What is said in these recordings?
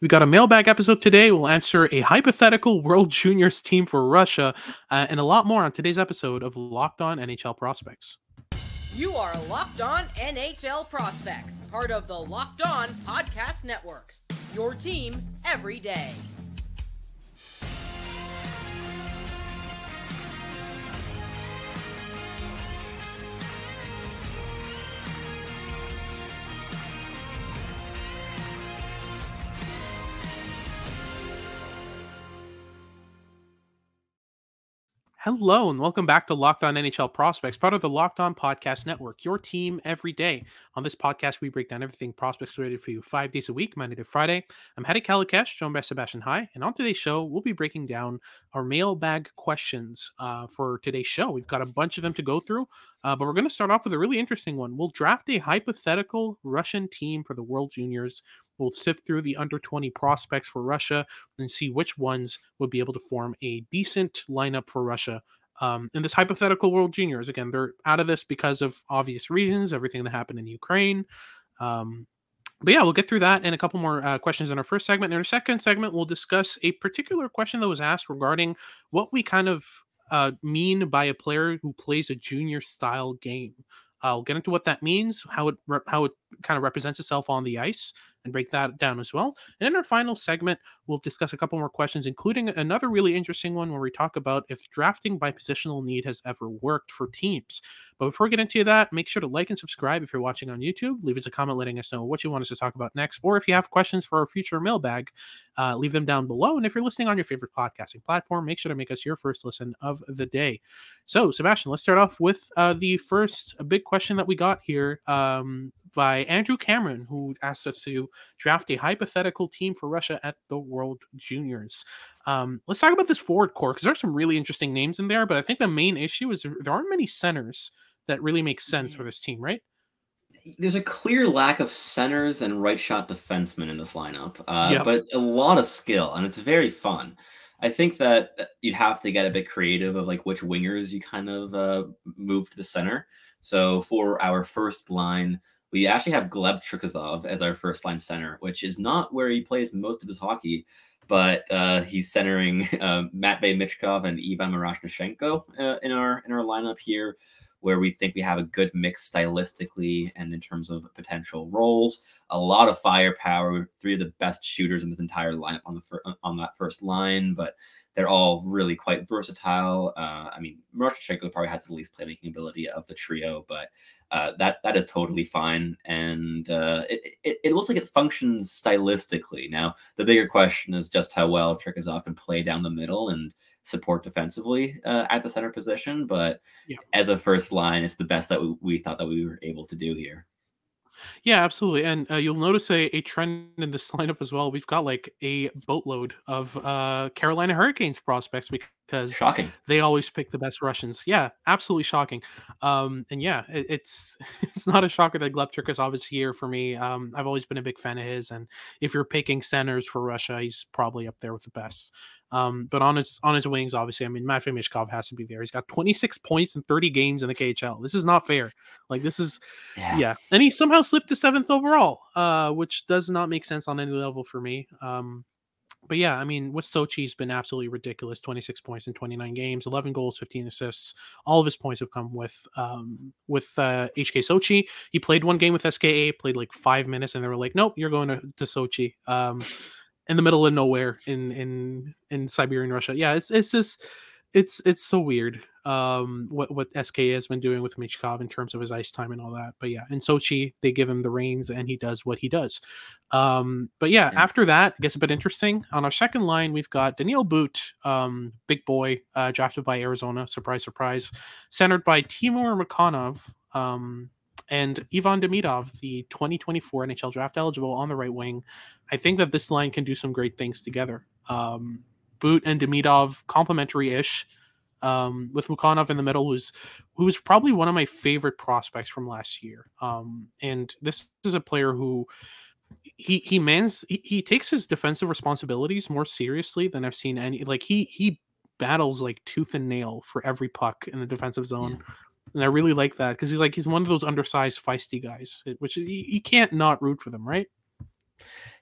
We got a mailbag episode today. We'll answer a hypothetical World Juniors team for Russia uh, and a lot more on today's episode of Locked On NHL Prospects. You are Locked On NHL Prospects, part of the Locked On Podcast Network. Your team every day. Hello and welcome back to Locked On NHL Prospects, part of the Locked On Podcast Network, your team every day. On this podcast, we break down everything prospects related for you five days a week, Monday to Friday. I'm Hadi Kalakeche, joined by Sebastian High, and on today's show, we'll be breaking down our mailbag questions uh, for today's show. We've got a bunch of them to go through, uh, but we're going to start off with a really interesting one. We'll draft a hypothetical Russian team for the World Juniors We'll sift through the under 20 prospects for Russia and see which ones would be able to form a decent lineup for Russia um, in this hypothetical World Juniors. Again, they're out of this because of obvious reasons, everything that happened in Ukraine. Um, but yeah, we'll get through that and a couple more uh, questions in our first segment. In our second segment, we'll discuss a particular question that was asked regarding what we kind of uh, mean by a player who plays a junior style game. I'll get into what that means, how it how it kind of represents itself on the ice, and break that down as well. And in our final segment, we'll discuss a couple more questions, including another really interesting one where we talk about if drafting by positional need has ever worked for teams. But before we get into that, make sure to like and subscribe if you're watching on YouTube. Leave us a comment letting us know what you want us to talk about next, or if you have questions for our future mailbag, uh, leave them down below. And if you're listening on your favorite podcasting platform, make sure to make us your first listen of the day. So, Sebastian, let's start off with uh, the first big question that we got here. Um, by Andrew Cameron, who asked us to draft a hypothetical team for Russia at the World Juniors. Um, let's talk about this forward core because there are some really interesting names in there, but I think the main issue is there, aren't many centers that really make sense for this team, right? There's a clear lack of centers and right shot defensemen in this lineup, uh, yep. but a lot of skill, and it's very fun. I think that uh, you'd have to get a bit creative of like which wingers you kind of uh, move to the center. So for our first line, we actually have Gleb Trikozov as our first line center, which is not where he plays most of his hockey, but uh, he's centering uh, Matvey Michkov and Ivan Miroshnichenko uh, in our in our lineup here, where we think we have a good mix stylistically and in terms of potential roles. A lot of firepower, three of the best shooters in this entire lineup on the fir- on that first line, but they're all really quite versatile. Uh, I mean, Miroshnichenko probably has the least playmaking ability of the trio, but uh, that that is totally fine, and uh, it, it, it looks like it functions stylistically. Now, the bigger question is just how well Trikozov can play down the middle and support defensively uh, at the center position. But yeah. as a first line, it's the best that we, we thought that we were able to do here. Yeah, absolutely. And uh, you'll notice a, a trend in this lineup as well. We've got like a boatload of uh, Carolina Hurricanes prospects because shocking. They always pick the best Russians. Yeah, absolutely shocking. Um, and yeah, it, it's it's not a shocker that Gleb Trikozov is obviously here for me. Um, I've always been a big fan of his, and if you're picking centers for Russia, he's probably up there with the best. Um, but on his on his wings, obviously, I mean, Matvey Michkov has to be there. He's got 26 points in 30 games in the KHL. This is not fair. Like this is, yeah. yeah. And he somehow slipped to seventh overall, uh, which does not make sense on any level for me. Um, but yeah, I mean, with Sochi, he's been absolutely ridiculous. 26 points in 29 games, 11 goals, 15 assists. All of his points have come with um, with uh, HK Sochi. He played one game with SKA, played like five minutes, and they were like, "Nope, you're going to, to Sochi." Um, in the middle of nowhere in in in Siberian Russia. Yeah, it's it's just it's it's so weird um what what SK has been doing with Michkov in terms of his ice time and all that. But yeah, in Sochi they give him the reins and he does what he does. Um but yeah, yeah. after that gets a bit interesting. On our second line we've got Daniil But um big boy uh drafted by Arizona, surprise surprise, centered by Timur Mukhanov. Um and Ivan Demidov, the 2024 NHL draft eligible on the right wing. I think that this line can do some great things together. Um, But and Demidov complementary ish. Um, with Mukhanov in the middle, who's who's probably one of my favorite prospects from last year. Um, and this is a player who he he mans he, he takes his defensive responsibilities more seriously than I've seen any. Like he he battles like tooth and nail for every puck in the defensive zone. Yeah and I really like that because he's like he's one of those undersized, feisty guys, which you can't not root for them, right?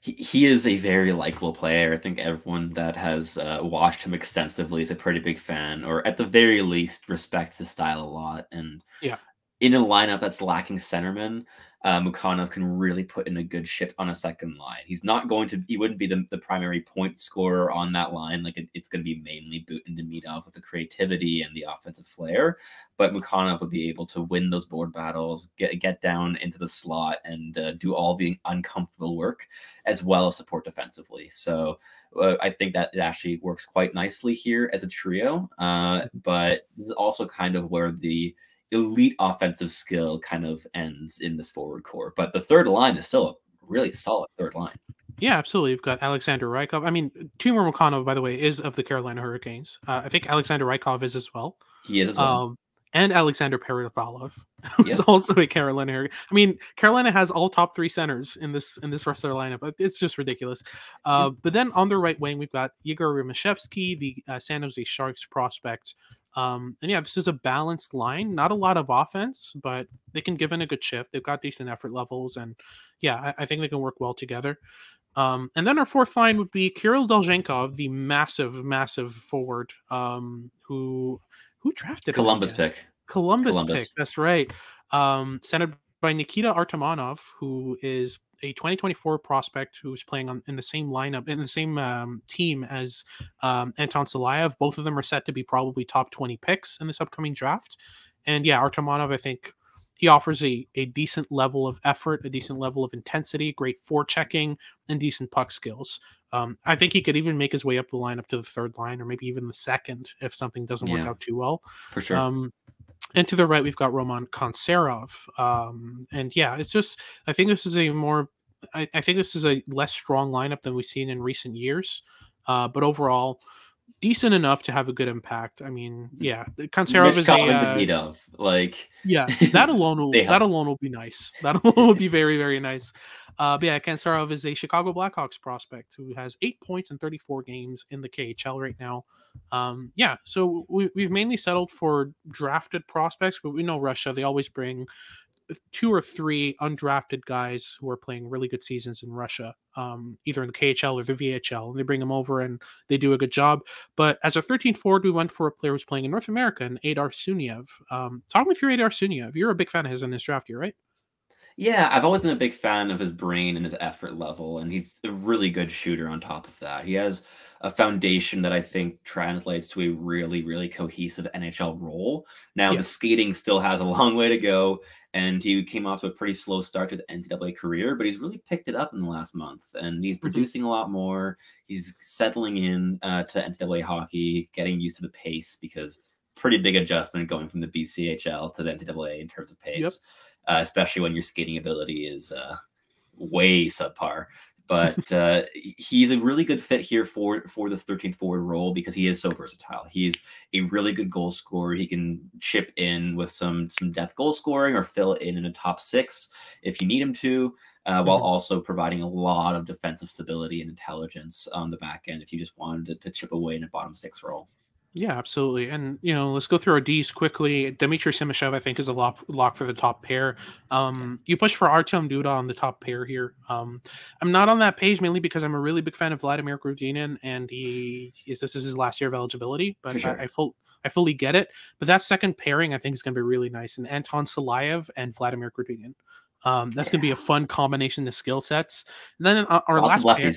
He, he is a very likable player. I think everyone that has uh, watched him extensively is a pretty big fan, or at the very least respects his style a lot. And yeah, in a lineup that's lacking centerman, uh, Mukhanov can really put in a good shift on a second line. He's not going to, he wouldn't be the, the primary point scorer on that line. Like it, it's going to be mainly Butin Demidov with the creativity and the offensive flair. But Mukhanov would be able to win those board battles, get get down into the slot, and uh, do all the uncomfortable work as well as support defensively. So uh, I think that it actually works quite nicely here as a trio. Uh, but this is also kind of where the elite offensive skill kind of ends in this forward core. But the third line is still a really solid third line. Yeah, absolutely. You've got Alexander Rykov. I mean, Timur Mukhanov, by the way, is of the Carolina Hurricanes. Uh, I think Alexander Rykov is as well. He is as well. Um, and Alexander Perevalov, who's yep. also a Carolina Hurricane. I mean, Carolina has all top three centers in this in this rest of their lineup. It's just ridiculous. Uh, but then on the right wing, we've got Igor Rimashevsky, the uh, San Jose Sharks prospect, um, and yeah, this is a balanced line. Not a lot of offense, but they can give in a good shift. They've got decent effort levels, and yeah, I, I think they can work well together. Um, and then our fourth line would be Kirill Dolzhenkov, the massive, massive forward um, who who drafted Columbus pick. Columbus, Columbus, pick. That's right. Um, centered by Nikita Artamonov, who is a 2024 prospect who's playing on in the same lineup in the same um, team as um, Anton Silayev. Both of them are set to be probably top 20 picks in this upcoming draft. And yeah, Artamonov, I think he offers a, a decent level of effort, a decent level of intensity, great forechecking, and decent puck skills. Um, I think he could even make his way up the line up to the third line or maybe even the second if something doesn't yeah, work out too well. For sure. Um, and to the right, we've got Roman Kantserov. Um, and yeah, it's just, I think this is a more, I, I, think this is a less strong lineup than we've seen in recent years. Uh, but overall, decent enough to have a good impact. I mean, yeah, Kantserov is a uh, like yeah, that alone will that alone will be nice. That alone will be very very nice. Uh, but yeah, Kantserov is a Chicago Blackhawks prospect who has eight points in 34 games in the KHL right now. Um, yeah, so we, we've mainly settled for drafted prospects, but we know Russia, they always bring two or three undrafted guys who are playing really good seasons in Russia, um, either in the KHL or the VHL, and they bring them over and they do a good job. But as a 13 forward, we went for a player who's playing in North America, and Aydar Suniev. Um, talk me through Aydar Suniev. You're a big fan of his in this draft year, right? Yeah, I've always been a big fan of his brain and his effort level, and he's a really good shooter on top of that. He has a foundation that I think translates to a really, really cohesive NHL role. Now, yeah. the skating still has a long way to go, and he came off to a pretty slow start to his NCAA career, but he's really picked it up in the last month, and he's mm-hmm. producing a lot more. He's settling in uh, to NCAA hockey, getting used to the pace because pretty big adjustment going from the BCHL to the NCAA in terms of pace. Yep uh, especially when your skating ability is uh, way subpar. But uh, he's a really good fit here for for this 13 forward role because he is so versatile. He's a really good goal scorer. He can chip in with some some depth goal scoring or fill in in a top six if you need him to, uh, mm-hmm. while also providing a lot of defensive stability and intelligence on the back end if you just wanted to, to chip away in a bottom six role. Yeah, absolutely. And you know, let's go through our D's quickly. Dmitry Simashev, I think, is a lock, lock for the top pair. Um, you push for Artem Duda on the top pair here. Um, I'm not on that page mainly because I'm a really big fan of Vladimir Grudinin, and he is this is his last year of eligibility. But sure. I, I full I fully get it. But that second pairing, I think, is going to be really nice. And Anton Silayev and Vladimir Grudinin. Um, that's yeah. going to be a fun combination of skill sets. And then uh, our Lots last pair,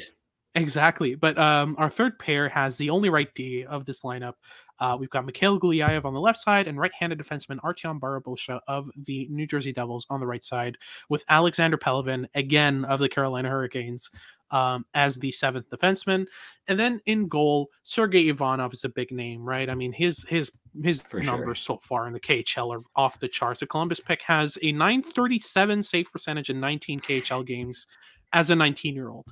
Exactly. But um, our third pair has the only right D of this lineup. Uh, we've got Mikhail Gulyayev on the left side and right-handed defenseman Artyom Barabosha of the New Jersey Devils on the right side, with Alexander Pelevin, again of the Carolina Hurricanes, um, as the seventh defenseman. And then in goal, Sergei Ivanov is a big name, right? I mean, his his his For numbers sure. so far in the KHL are off the charts. The Columbus pick has a 937 save percentage in 19 KHL games as a 19 year old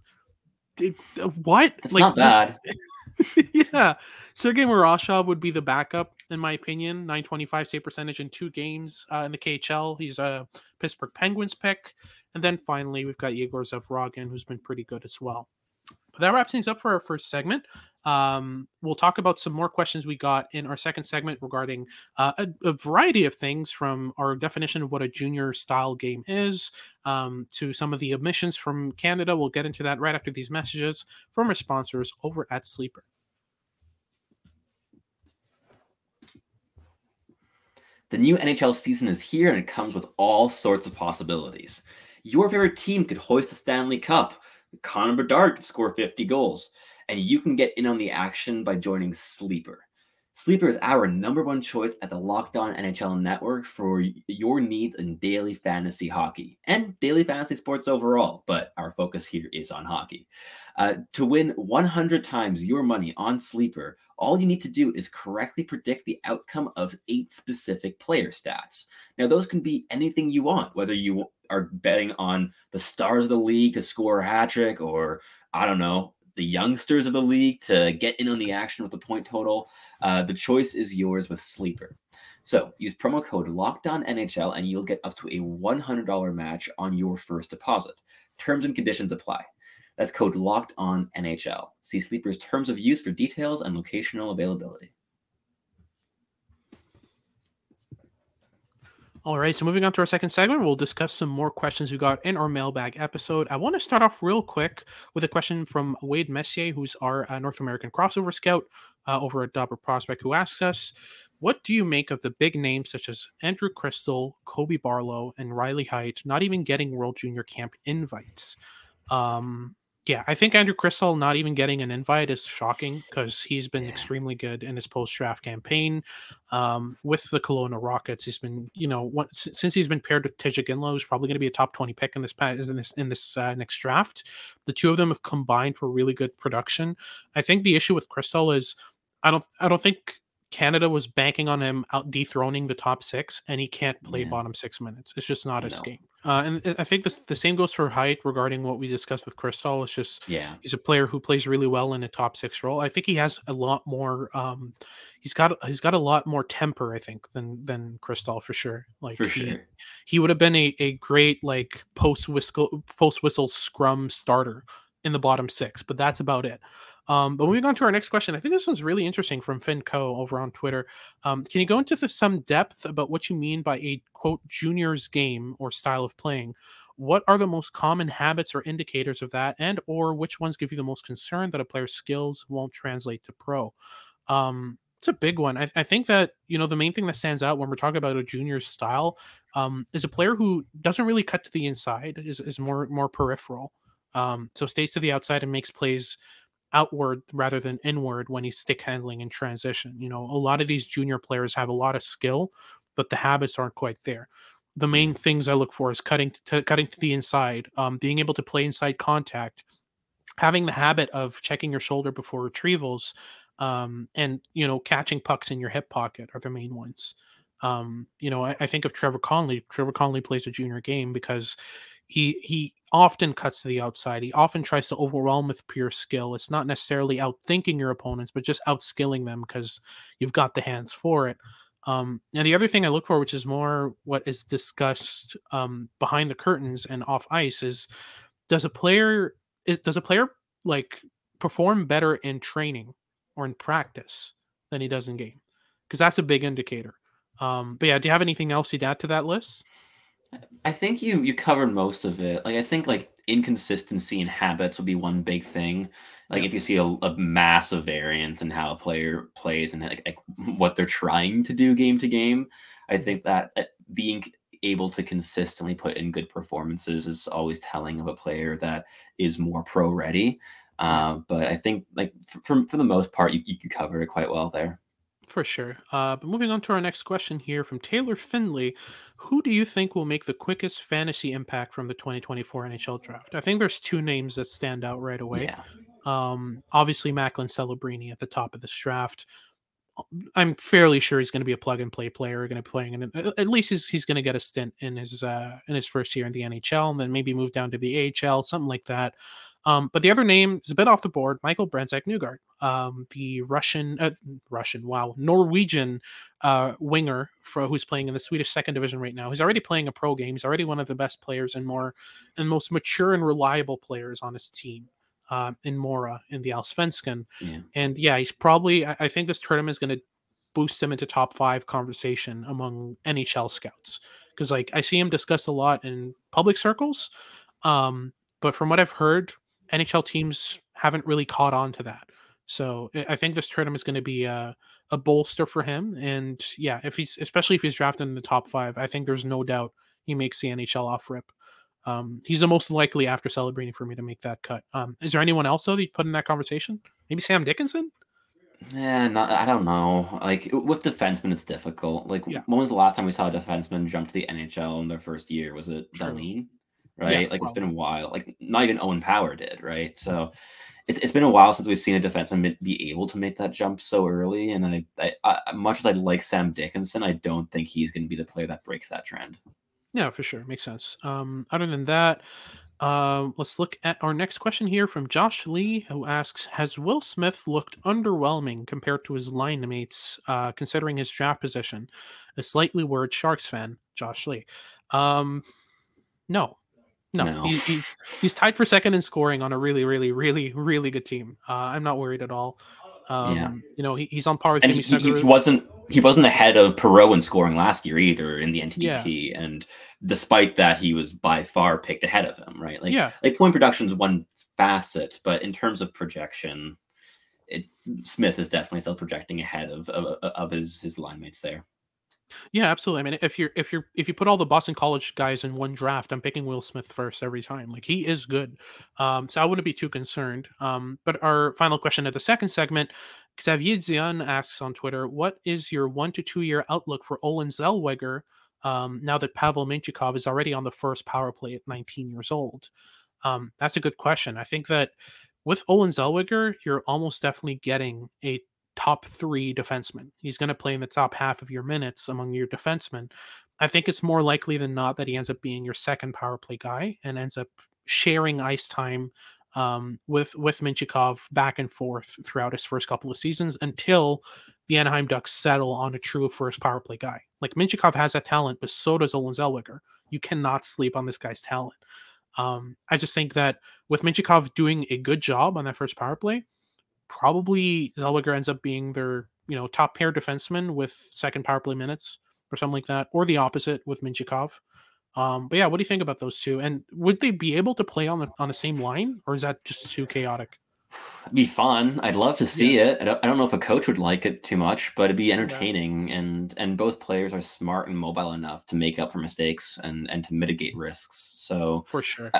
what? It's like, not bad. Just, yeah, Sergei Murashov would be the backup in my opinion. 925 save percentage in two games uh, in the KHL. He's a Pittsburgh Penguins pick, and then finally we've got Yegor Zavragin, who's been pretty good as well. That wraps things up for our first segment. Um, we'll talk about some more questions we got in our second segment regarding uh, a, a, variety of things from our definition of what a junior style game is um, to some of the omissions from Canada. We'll get into that right after these messages from our sponsors over at Sleeper. The new NHL season is here and it comes with all sorts of possibilities. Your favorite team could hoist the Stanley Cup. Connor Bedard could score 50 goals. And you can get in on the action by joining Sleeper. Sleeper is our number one choice at the Locked On NHL network for your needs in daily fantasy hockey and daily fantasy sports overall, but our focus here is on hockey. Uh, to win 100 times your money on Sleeper, all you need to do is correctly predict the outcome of eight specific player stats. Now, those can be anything you want, whether you are betting on the stars of the league to score a hat trick or, I don't know, the youngsters of the league to get in on the action with the point total. Uh, the choice is yours with Sleeper. So use promo code NHL and you'll get up to a $100 match on your first deposit. Terms and conditions apply. That's code Locked On NHL. See Sleeper's terms of use for details and locational availability. All right, so moving on to our second segment, we'll discuss some more questions we got in our mailbag episode. I want to start off real quick with a question from Wade Messier, who's our uh, North American crossover scout uh, over at Dobber Prospect, who asks us, What do you make of the big names such as Andrew Cristall, Colby Barlow, and Riley Heidt not even getting World Junior Camp invites? Um, yeah, I think Andrew Cristall not even getting an invite is shocking because he's been yeah. extremely good in his post draft campaign um, with the Kelowna Rockets. He's been, you know, what, since he's been paired with Tij Iginla, who's probably going to be a top twenty pick in this in this in this uh, next draft. The two of them have combined for really good production. I think the issue with Cristall is I don't I don't think Canada was banking on him out dethroning the top six, and he can't play yeah. bottom six minutes. It's just not his no. game. Uh, and I think this, the same goes for Heidt regarding what we discussed with Cristall. It's just yeah, he's a player who plays really well in a top six role. I think he has a lot more. Um, he's got he's got a lot more temper, I think, than than Cristall for sure. Like for he, sure. he would have been a, a great like post whistle post whistle scrum starter in the bottom six, but that's about it. Um, but moving on to our next question, I think this one's really interesting from Finn Co over on Twitter. Um, can you go into the, some depth about what you mean by a quote juniors game or style of playing? What are the most common habits or indicators of that, and or which ones give you the most concern that a player's skills won't translate to pro? Um, it's a big one. I, I, think that you know the main thing that stands out when we're talking about a junior style um, is a player who doesn't really cut to the inside, is, is more more peripheral. Um, so stays to the outside and makes plays outward rather than inward when he's stick handling in transition. You know, a lot of these junior players have a lot of skill, but the habits aren't quite there. The main things I look for is cutting to cutting to the inside, um, being able to play inside contact, having the habit of checking your shoulder before retrievals, um, and you know, catching pucks in your hip pocket are the main ones. Um, you know, I, I, think of Trevor Connelly. Trevor Connelly plays a junior game because he he often cuts to the outside. He often tries to overwhelm with pure skill. It's not necessarily outthinking your opponents, but just outskilling them because you've got the hands for it. Um, and the other thing I look for, which is more what is discussed um, behind the curtains and off ice, is does a player is does a player like perform better in training or in practice than he does in game? Because that's a big indicator. Um, but yeah, do you have anything else you'd add to that list? I think you you covered most of it. Like I think like inconsistency in habits would be one big thing. Like if you see a, a massive variance in how a player plays and like, like, what they're trying to do game to game, I mm-hmm. think that uh, being able to consistently put in good performances is always telling of a player that is more pro ready. Uh, but I think like for for the most part, you you cover it quite well there. For sure. Uh, but moving on to our next question here from Taylor Finley. Who do you think will make the quickest fantasy impact from the 2024 NHL draft? I think there's two names that stand out right away. Yeah. Um, obviously, Macklin Celebrini at the top of this draft. I'm fairly sure he's going to be a plug and play player, going to be playing, and at least he's, he's going to get a stint in his uh, in his first year in the NHL, and then maybe move down to the AHL, something like that. Um, but the other name is a bit off the board, Michael Brandsegg-Nygård, um, the Russian, uh, Russian, wow, Norwegian uh, winger for, who's playing in the Swedish second division right now. He's already playing a pro game. He's already one of the best players and more and most mature and reliable players on his team. Uh, in Mora in the Allsvenskan. Yeah. And yeah, he's probably, I, I think this tournament is going to boost him into top five conversation among NHL scouts. Because like I see him discussed a lot in public circles. Um, but from what I've heard, NHL teams haven't really caught on to that. So I think this tournament is going to be a, a bolster for him. And yeah, if he's especially if he's drafted in the top five, I think there's no doubt he makes the NHL off rip. Um, he's the most likely after Celebrini for me to make that cut. Um, is there anyone else though that you put in that conversation? Maybe Sam Dickinson? Yeah, not, I don't know. Like with defensemen, it's difficult. Like Yeah. when was the last time we saw a defenseman jump to the NHL in their first year? Was it True. Dahlin? Right? Yeah, like it's been a while. Like not even Owen Power did, right? So it's, it's been a while since we've seen a defenseman be- be able to make that jump so early. And I, I, I much as I like Sam Dickinson, I don't think he's going to be the player that breaks that trend. Yeah, for sure. Makes sense. Um, other than that, um, let's look at our next question here from Josh Lee, who asks Has Will Smith looked underwhelming compared to his line mates, uh, considering his draft position? A slightly worried Sharks fan, Josh Lee. Um, no. No, No. He, he's he's tied for second in scoring on a really, really, really, really good team. Uh, I'm not worried at all. Um, Yeah. You know, he, he's on par with And Jimmy he, he wasn't he wasn't ahead of Perreault in scoring last year either in the NTDP. And despite that, he was by far picked ahead of him, right? Like yeah, like point production is one facet, but in terms of projection, it, Smith is definitely still projecting ahead of of, of his his line mates there. Yeah, absolutely. I mean, if you're if you're if you put all the Boston College guys in one draft, I'm picking Will Smith first every time. Like he is good, um, so I wouldn't be too concerned. Um, but our final question of the second segment, Xavier Zion asks on Twitter, "What is your one to two year outlook for Olin Zellweger um, now that Pavel Mintyukov is already on the first power play at 19 years old?" Um, that's a good question. I think that with Olin Zellweger, you're almost definitely getting a top three defenseman. He's going to play in the top half of your minutes among your defensemen. I think it's more likely than not that he ends up being your second power play guy and ends up sharing ice time um, with with Mintyukov back and forth throughout his first couple of seasons until the Anaheim Ducks settle on a true first power play guy. Like Mintyukov has that talent, but so does Olin Zellweger. You cannot sleep on this guy's talent. Um, I just think that with Mintyukov doing a good job on that first power play, probably Zellweger ends up being their you know top pair defenseman with second power play minutes or something like that, or the opposite with Minchikov. Um, but yeah, what do you think about those two? And would they be able to play on the on the same line, or is that just too chaotic? It'd be fun. I'd love to see it. I don't, I don't know if a coach would like it too much, but it'd be entertaining. And and both players are smart and mobile enough to make up for mistakes and and to mitigate risks. So For sure.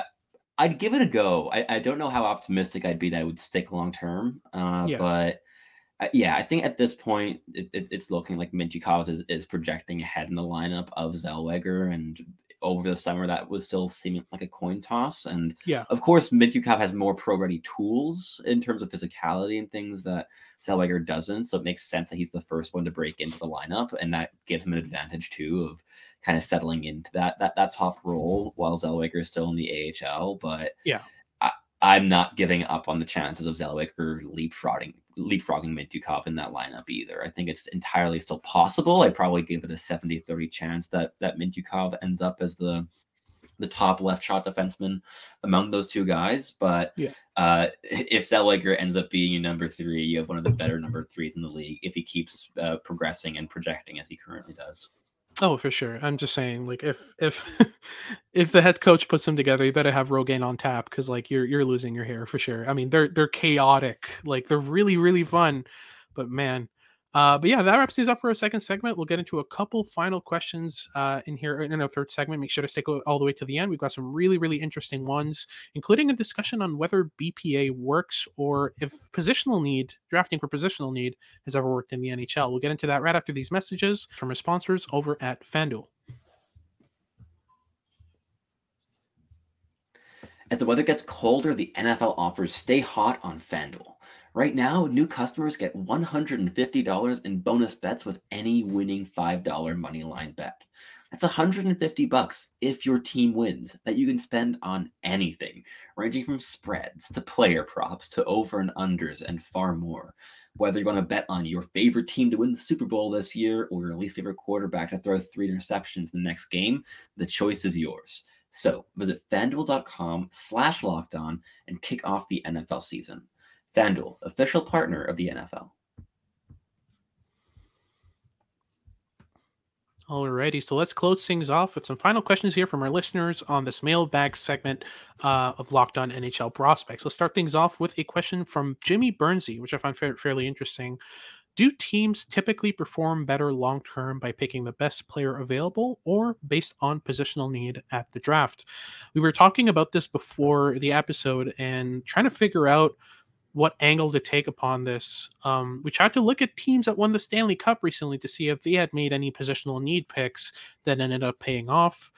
I'd give it a go. I, I don't know how optimistic I'd be that it would stick long term, uh, Yeah. but uh, yeah, I think at this point it, it, it's looking like Minty Mintyukov is, is projecting ahead in the lineup of Zellweger, and over the summer that was still seeming like a coin toss. And Yeah. of course, Mintyukov has more pro ready tools in terms of physicality and things that Zellweger doesn't. So it makes sense that he's the first one to break into the lineup, and that gives him an advantage too of kind of settling into that that that top role while Zellweger is still in the AHL. But Yeah. I, I'm not giving up on the chances of Zellweger leapfrogging leapfrogging Mintyukov in that lineup either. I think it's entirely still possible. I'd probably give it a 70-30 chance that that Mintyukov ends up as the the top left shot defenseman among those two guys. But Yeah. uh, if Zellweger ends up being your number three, you have one of the better number threes in the league if he keeps uh, progressing and projecting as he currently does. Oh, for sure. I'm just saying, like, if if if the head coach puts them together, you better have Rogaine on tap because, like, you're you're losing your hair for sure. I mean, they're they're chaotic, like they're really really fun, but man, uh, but yeah, that wraps things up for a second segment. We'll get into a couple final questions uh, in here in our third segment. Make sure to stick all the way to the end. We've got some really really interesting ones, including a discussion on whether BPA works or if positional need, drafting for positional need, has ever worked in the NHL. We'll get into that right after these messages from our sponsors over at FanDuel. As the weather gets colder, the NFL offers stay hot on FanDuel. Right now, new customers get $150 in bonus bets with any winning $5 money line bet. That's 150 bucks if your team wins that you can spend on anything, ranging from spreads to player props to over and unders and far more. Whether you want to bet on your favorite team to win the Super Bowl this year or your least favorite quarterback to throw three interceptions in the next game, the choice is yours. So visit fanduel.com slash locked on and kick off the NFL season. FanDuel, official partner of the NFL. Alrighty, so let's close things off with some final questions here from our listeners on this mailbag segment uh, of Locked On NHL Prospects. Let's start things off with a question from Jimmy Burnsy, which I find fa- fairly interesting. Do teams typically perform better long term by picking the best player available or based on positional need at the draft? We were talking about this before the episode and trying to figure out what angle to take upon this. Um, we tried to look at teams that won the Stanley Cup recently to see if they had made any positional need picks that ended up paying off.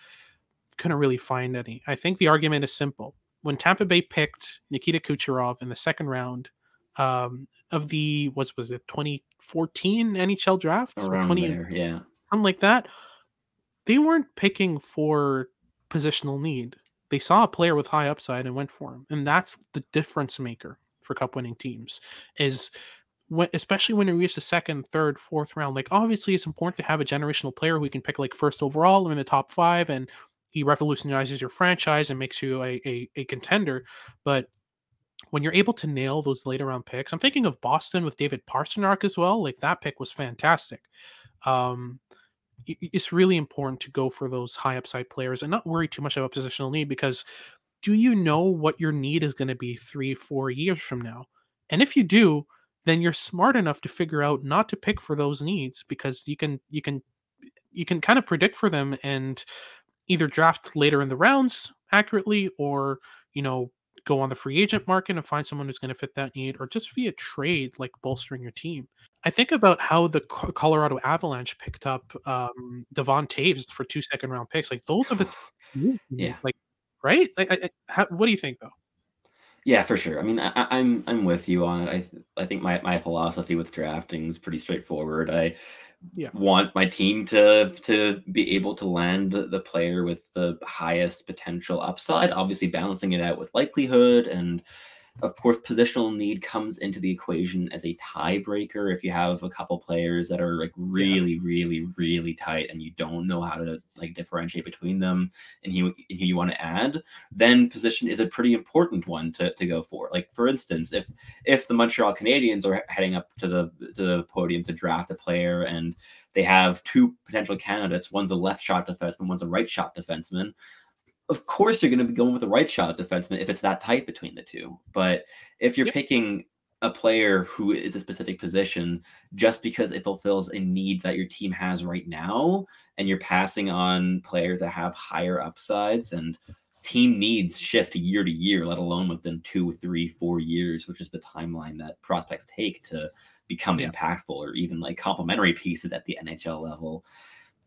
Couldn't really find any. I think the argument is simple. When Tampa Bay picked Nikita Kucherov in the second round um, of the was was it 2014 NHL draft? Around 20, there, yeah, something like that. They weren't picking for positional need. They saw a player with high upside and went for him, and that's the difference maker for cup winning teams is when, especially when you reach the second, third, fourth round. Like obviously, it's important to have a generational player who can pick like first overall or in the top five, and he revolutionizes your franchise and makes you a, a, a contender. But when you're able to nail those later round picks, I'm thinking of Boston with David Pastrnak as well. Like that pick was fantastic. Um, it's really important to go for those high upside players and not worry too much about positional need because do you know what your need is going to be three, four years from now? And if you do, then you're smart enough to figure out not to pick for those needs because you can you can you can kind of predict for them and either draft later in the rounds accurately or you know go on the free agent market and find someone who's going to fit that need or just via trade like bolstering your team i think about how the colorado avalanche picked up um devon toews for two second round picks like those are the t- yeah like right? Like, I, I, how, what do you think though? Yeah, for sure. I mean, I, am I'm, I'm with you on it. I I think my, my philosophy with drafting is pretty straightforward. I yeah. want my team to to be able to land the player with the highest potential upside. Obviously, balancing it out with likelihood and of course, positional need comes into the equation as a tiebreaker. If you have a couple players that are like really, yeah. really, really tight, and you don't know how to like differentiate between them, and who, and you want to add, then position is a pretty important one to, to go for. Like for instance, if if the Montreal Canadiens are heading up to the to the podium to draft a player, and they have two potential candidates, one's a left shot defenseman, one's a right shot defenseman of course you're going to be going with the right shot defenseman if it's that tight between the two. But if you're yep. picking a player who is a specific position just because it fulfills a need that your team has right now, and you're passing on players that have higher upsides and team needs shift year to year, let alone within two, three, four years, which is the timeline that prospects take to become yeah. impactful or even like complementary pieces at the NHL level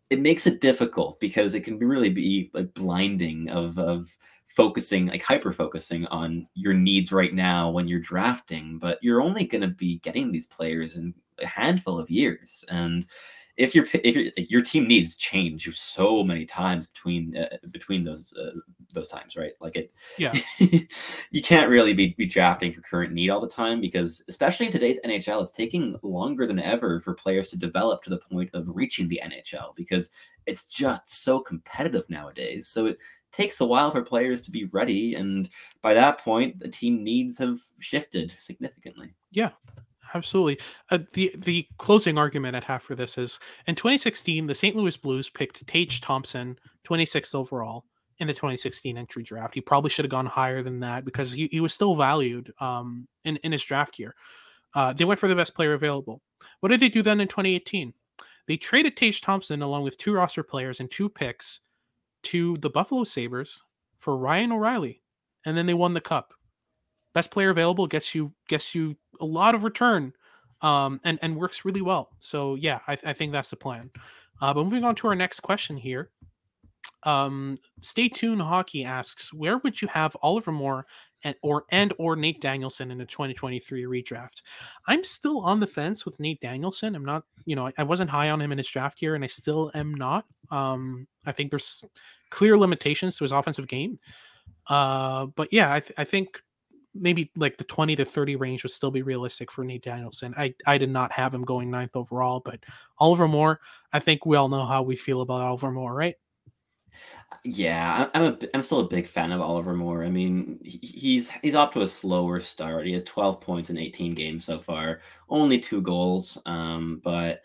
it makes it difficult because it can really be like blinding of of focusing like hyper focusing on your needs right now when you're drafting but you're only going to be getting these players in a handful of years and if your if your like your team needs change so many times between uh, between those uh, those times, right? Like it, yeah, you can't really be, be drafting for current need all the time because especially in today's NHL, it's taking longer than ever for players to develop to the point of reaching the NHL because it's just so competitive nowadays. So it takes a while for players to be ready, and by that point, the team needs have shifted significantly. Yeah, absolutely. Uh, the the closing argument I'd have for this is in 2016, the St. Louis Blues picked Tage Thompson, 26th overall in the 2016 entry draft. He probably should have gone higher than that because he, he was still valued um, in in his draft year. Uh, they went for the best player available. What did they do then in 2018? They traded Tage Thompson along with two roster players and two picks to the Buffalo Sabres for Ryan O'Reilly, and then they won the cup best player available gets you gets you a lot of return um, and and works really well. So yeah, I, I think that's the plan. Uh, but moving on to our next question here. Um, Stay tuned. Hockey asks, where would you have Oliver Moore and or and or Nate Danielson in a 2023 redraft? I'm still on the fence with Nate Danielson. I'm not, you know, I, I wasn't high on him in his draft year, and I still am not. Um, I think there's clear limitations to his offensive game. Uh, but yeah, I, th- I think maybe like the 20 to 30 range would still be realistic for Nate Danielson. I, I did not have him going ninth overall, but Oliver Moore, I think we all know how we feel about Oliver Moore, right? Yeah, I- I'm a, I'm still a big fan of Oliver Moore. I mean, he's he's off to a slower start. He has 12 points in 18 games so far, only two goals. Um, but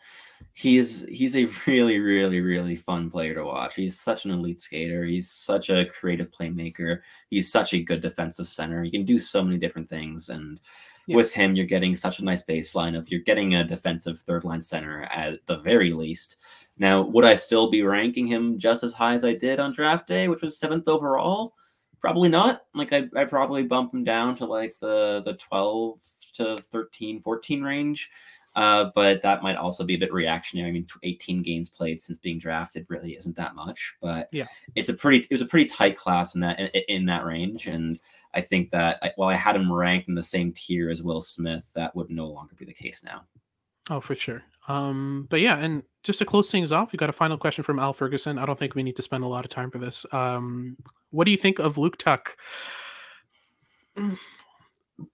he's he's a really really really fun player to watch. He's such an elite skater. He's such a creative playmaker. He's such a good defensive center. He can do so many different things and yeah. with him you're getting such a nice baseline of you're getting a defensive third line center at the very least. Now, would I still be ranking him just as high as I did on draft day, which was 7th overall? Probably not. Like I I probably bump him down to like the the 12 to 13 14 range uh, but that might also be a bit reactionary. I mean, 18 games played since being drafted really isn't that much, but yeah, it's a pretty it was a pretty tight class in that in, in that range, and I think that I, while I had him ranked in the same tier as Will Smith, that would no longer be the case now. Oh, for sure. Um, but yeah, and just to close things off, we got a final question from Al Ferguson. I don't think we need to spend a lot of time for this. Um, what do you think of Luke Tuch?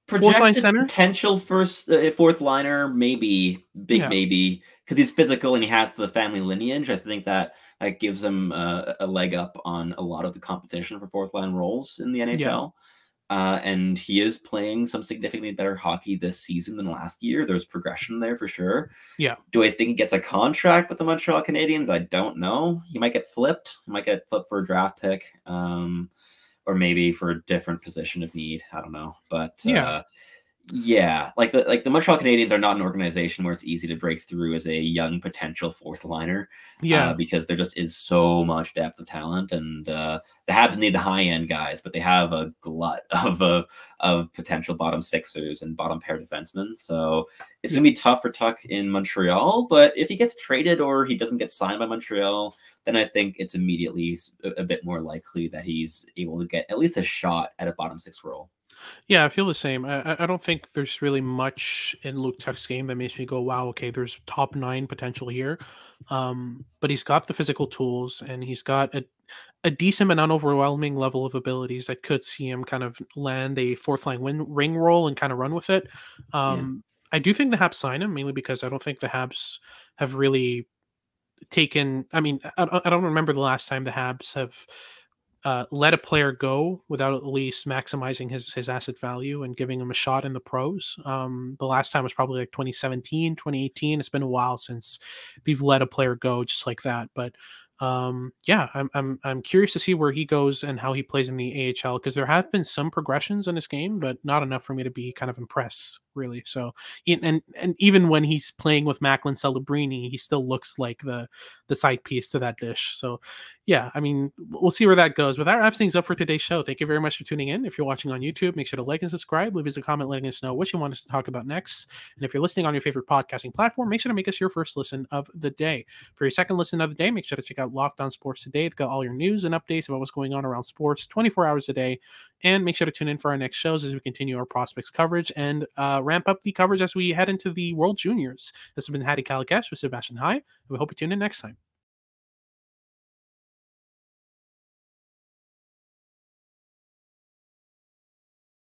fourth line center? potential first uh, fourth liner maybe big yeah. maybe because he's physical and he has the family lineage. I think that that gives him uh, a leg up on a lot of the competition for fourth line roles in the nhl yeah. uh, and he is playing some significantly better hockey this season than last year. There's progression there for sure. Yeah. Do i think he gets a contract with the montreal canadiens? I don't know. He might get flipped. He might get flipped for a draft pick. Um or maybe for a different position of need. I don't know, but yeah. Uh, yeah, like the like the Montreal Canadiens are not an organization where it's easy to break through as a young potential fourth liner. Yeah, uh, because there just is so much depth of talent, and uh, the Habs need the high end guys, but they have a glut of uh, of potential bottom sixers and bottom pair defensemen. So it's gonna be tough for Tuch in Montreal. But if he gets traded or he doesn't get signed by Montreal, then I think it's immediately a, a bit more likely that he's able to get at least a shot at a bottom six role. Yeah, I feel the same. I, I don't think there's really much in Luke Tuch's game that makes me go, "Wow, okay, there's top nine potential here." Um, but he's got the physical tools, and he's got a a decent but not overwhelming level of abilities that could see him kind of land a fourth line win ring role and kind of run with it. Um, yeah. I do think the Habs sign him mainly because I don't think the Habs have really taken. I mean, I, I don't remember the last time the Habs have uh, let a player go without at least maximizing his his asset value and giving him a shot in the pros. Um, the last time was probably like 2017, 2018. It's been a while since we've let a player go just like that. But um, yeah, I'm, I'm I'm curious to see where he goes and how he plays in the AHL because there have been some progressions in his game, but not enough for me to be kind of impressed really. So and and even when he's playing with Macklin Celebrini, he still looks like the the side piece to that dish. So yeah, I mean we'll see where that goes. But that wraps things up for today's show. Thank you very much for tuning in. If you're watching on YouTube, make sure to like and subscribe. Leave us a comment letting us know what you want us to talk about next. And if you're listening on your favorite podcasting platform, make sure to make us your first listen of the day. For your second listen of the day, make sure to check out out Locked On Sports today. They've got all your news and updates about what's going on around sports 24 hours a day. And make sure to tune in for our next shows as we continue our prospects coverage and uh, ramp up the coverage as we head into the World Juniors. This has been Hadi Kalakeche with Sebastian High. We hope you tune in next time.